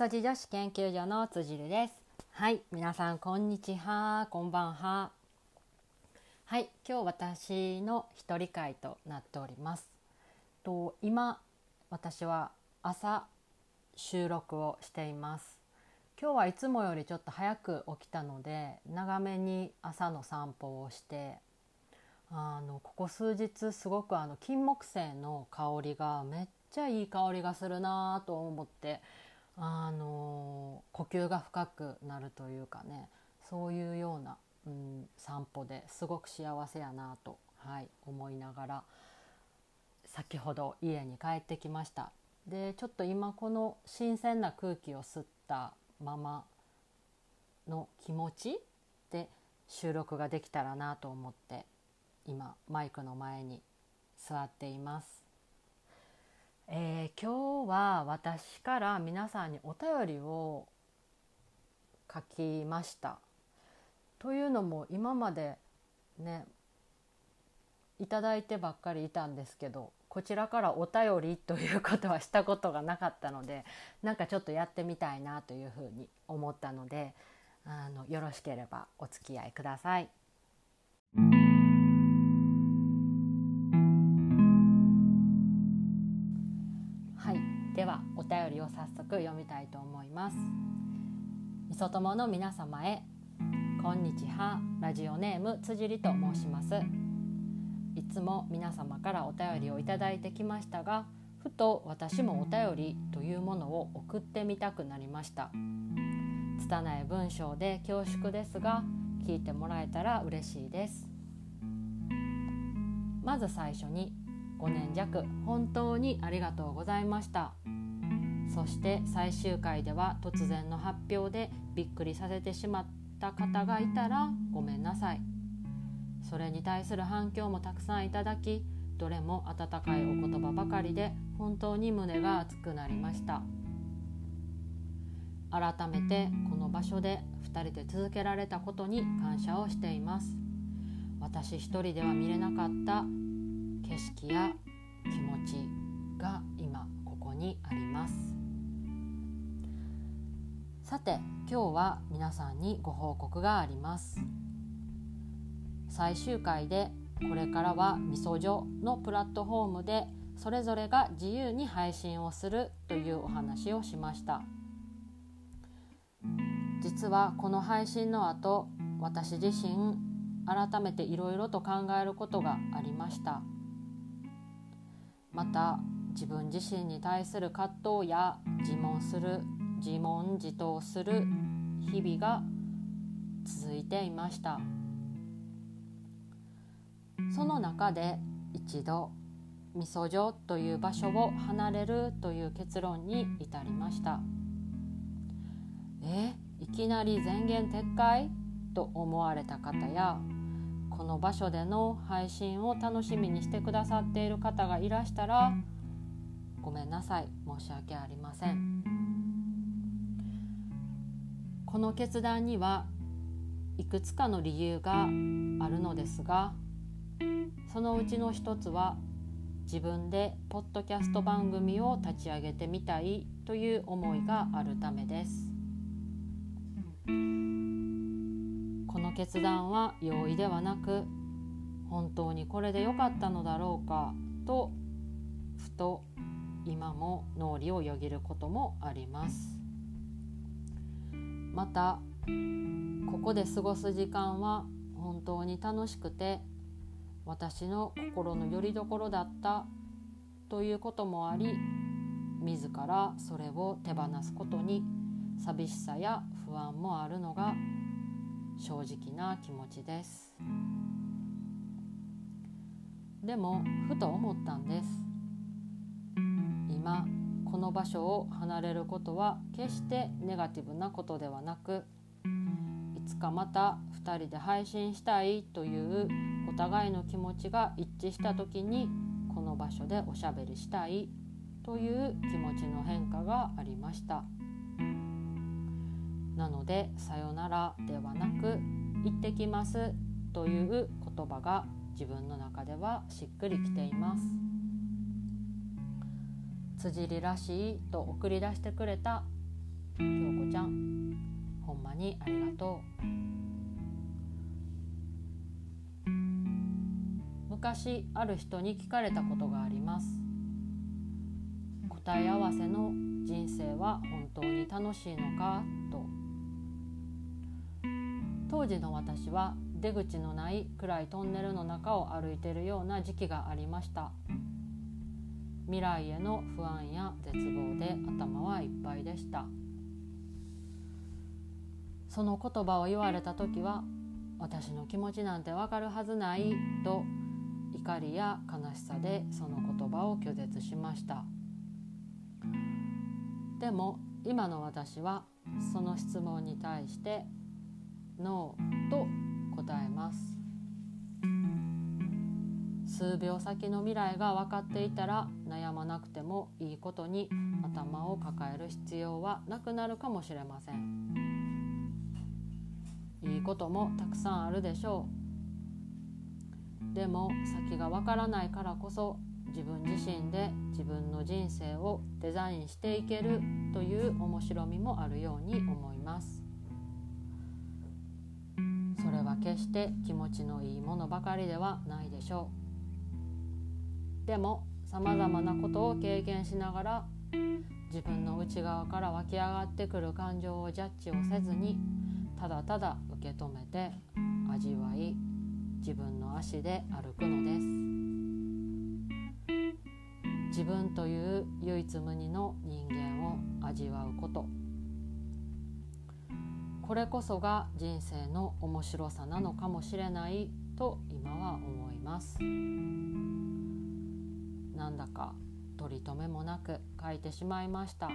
そじ女子研究所の辻るです。はい皆さんこんにちは。こんばんは。はい今日私の一人会となっております。と今私は朝収録をしています。今日はいつもよりちょっと早く起きたので長めに朝の散歩をしてあのここ数日すごくあの金木犀の香りがめっちゃいい香りがするなと思ってあの呼吸が深くなるというかねそういうような、うん、散歩ですごく幸せやなと、はい、思いながら先ほど家に帰ってきました。でちょっと今この新鮮な空気を吸ったままの気持ちで収録ができたらなと思って今マイクの前に座っています。えー、今日は私から皆さんにお便りを書きました。というのも今までねいただいてばっかりいたんですけどこちらからお便りということはしたことがなかったのでなんかちょっとやってみたいなというふうに思ったのであのよろしければお付き合いください。便りを早速読みたいと思います。みそ友の皆様へこんにちはラジオネーム辻里と申します。いつも皆様からお便りをいただいてきましたがふと私もお便りというものを送ってみたくなりました。拙い文章で恐縮ですが聞いてもらえたら嬉しいです。まず最初に5年弱本当にありがとうございました。そして最終回では突然の発表でびっくりさせてしまった方がいたらごめんなさい。それに対する反響もたくさんいただきどれも温かいお言葉ばかりで本当に胸が熱くなりました。改めてこの場所で2人で続けられたことに感謝をしています。私一人では見れなかった景色や気持ちが今ここにあります。さて今日は皆さんにご報告があります。最終回でこれからはみそ女のプラットフォームでそれぞれが自由に配信をするというお話をしました。実はこの配信の後私自身改めていろいろと考えることがありました。また自分自身に対する葛藤や自問する自問自答する日々が続いていました。その中で一度みそ女という場所を離れるという結論に至りました。えいきなり前言撤回と思われた方やこの場所での配信を楽しみにしてくださっている方がいらしたらごめんなさい。申し訳ありません。この決断にはいくつかの理由があるのですがそのうちの一つは自分でポッドキャスト番組を立ち上げてみたいという思いがあるためです。この決断は容易ではなく本当にこれで良かったのだろうかとふと今も脳裏をよぎることもありますまたここで過ごす時間は本当に楽しくて私の心の拠り所だったということもあり自らそれを手放すことに寂しさや不安もあるのが正直な気持ちです。でもふと思ったんです。今この場所を離れることは決してネガティブなことではなくいつかまた2人で配信したいというお互いの気持ちが一致した時にこの場所でおしゃべりしたいという気持ちの変化がありました。なので「さよなら」ではなく「行ってきます」という言葉が自分の中ではしっくりきています。辻りらしいと送り出してくれた京子ちゃん。ほんまにありがとう。昔ある人に聞かれたことがあります。答え合わせの人生は本当に楽しいのかと。当時の私は出口のない暗いトンネルの中を歩いているような時期がありました。未来への不安や絶望で頭はいっぱいでした。その言葉を言われた時は私の気持ちなんてわかるはずないと怒りや悲しさでその言葉を拒絶しました。でも今の私はその質問に対してノーと答えます。数秒先の未来が分かっていたら悩まなくてもいいことに頭を抱える必要はなくなるかもしれません。いいこともたくさんあるでしょう。でも先がわからないからこそ自分自身で自分の人生をデザインしていけるという面白みもあるように思います。それは決して気持ちのいいものばかりではないでしょう。でもさまざまなことを経験しながら自分の内側から湧き上がってくる感情をジャッジをせずにただただ受け止めて味わい自分の足で歩くのです。自分という唯一無二の人間を味わうこと。これこそが人生の面白さなのかもしれないと今は思います。なんだか取り留めもなく書いてしまいました。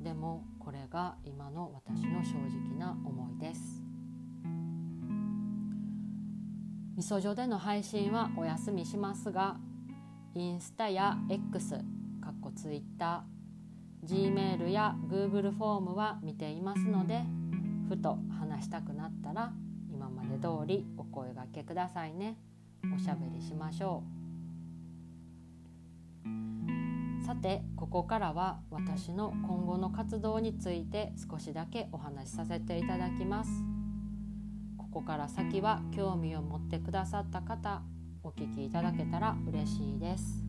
でもこれが今の私の正直な思いです。みそじょでの配信はお休みしますがインスタや X かっこ Twitter Gmail や Google フォームは見ていますのでふと話したくなったら今まで通りお声がけくださいね。おしゃべりしましょう。さてここからは私の今後の活動について少しだけお話しさせていただきます。ここから先は興味を持ってくださった方お聞きいただけたら嬉しいです。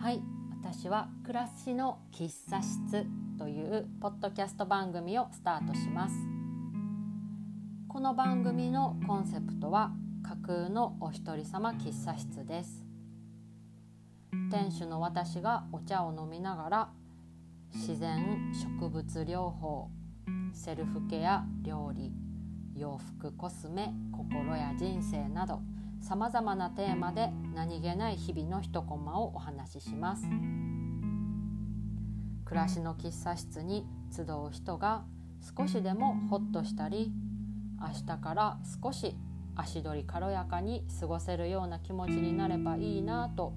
はい私は暮らしの喫茶室。というポッドキャスト番組をスタートします。この番組のコンセプトは架空のお一人様喫茶室です。店主の私がお茶を飲みながら自然植物療法セルフケア料理洋服コスメ心や人生などさまざまなテーマで何気ない日々の一コマをお話しします。暮らしの喫茶室に集う人が少しでもホッとしたり明日から少し足取り軽やかに過ごせるような気持ちになればいいなと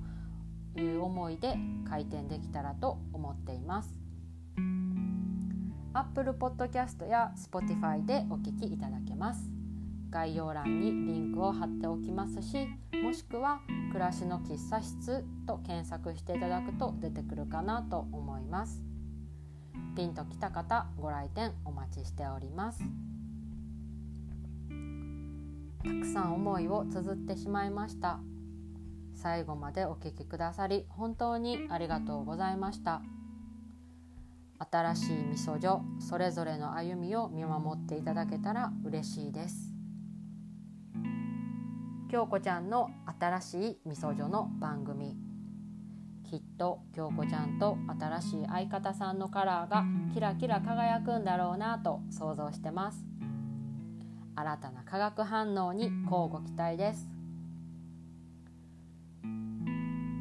いう思いで開店できたらと思っています。Apple Podcast や Spotify でお聞きいただけます。概要欄にリンクを貼っておきますしもしくは「暮らしの喫茶室」と検索していただくと出てくるかなと思います。ピンときた方ご来店お待ちしております。たくさん思いを綴ってしまいました。最後までお聞きくださり本当にありがとうございました。新しいみそじょそれぞれの歩みを見守っていただけたら嬉しいです。京子ちゃんの新しいみそじょの番組。きっと京子ちゃんと新しい相方さんのカラーがキラキラ輝くんだろうなと想像してます。新たな化学反応に乞うご期待です。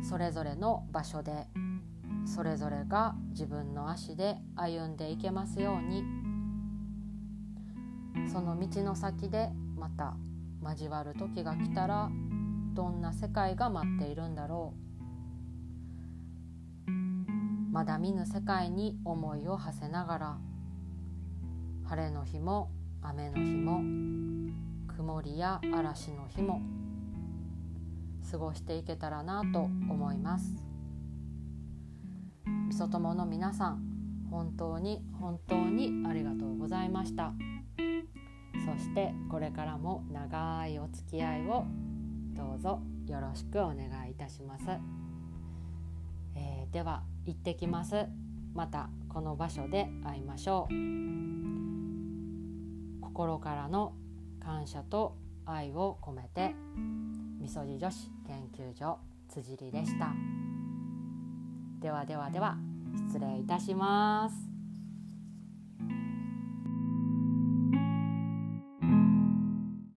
それぞれの場所でそれぞれが自分の足で歩んでいけますように。その道の先でまた交わる時が来たらどんな世界が待っているんだろう。まだ見ぬ世界に思いを馳せながら晴れの日も雨の日も曇りや嵐の日も過ごしていけたらなと思います。みそ友の皆さん本当に本当にありがとうございました。そしてこれからも長いお付き合いをどうぞよろしくお願いいたします、えー、では行ってきます。またこの場所で会いましょう。心からの感謝と愛を込めてみそじ女子研究所辻里でした。ではではでは失礼いたします。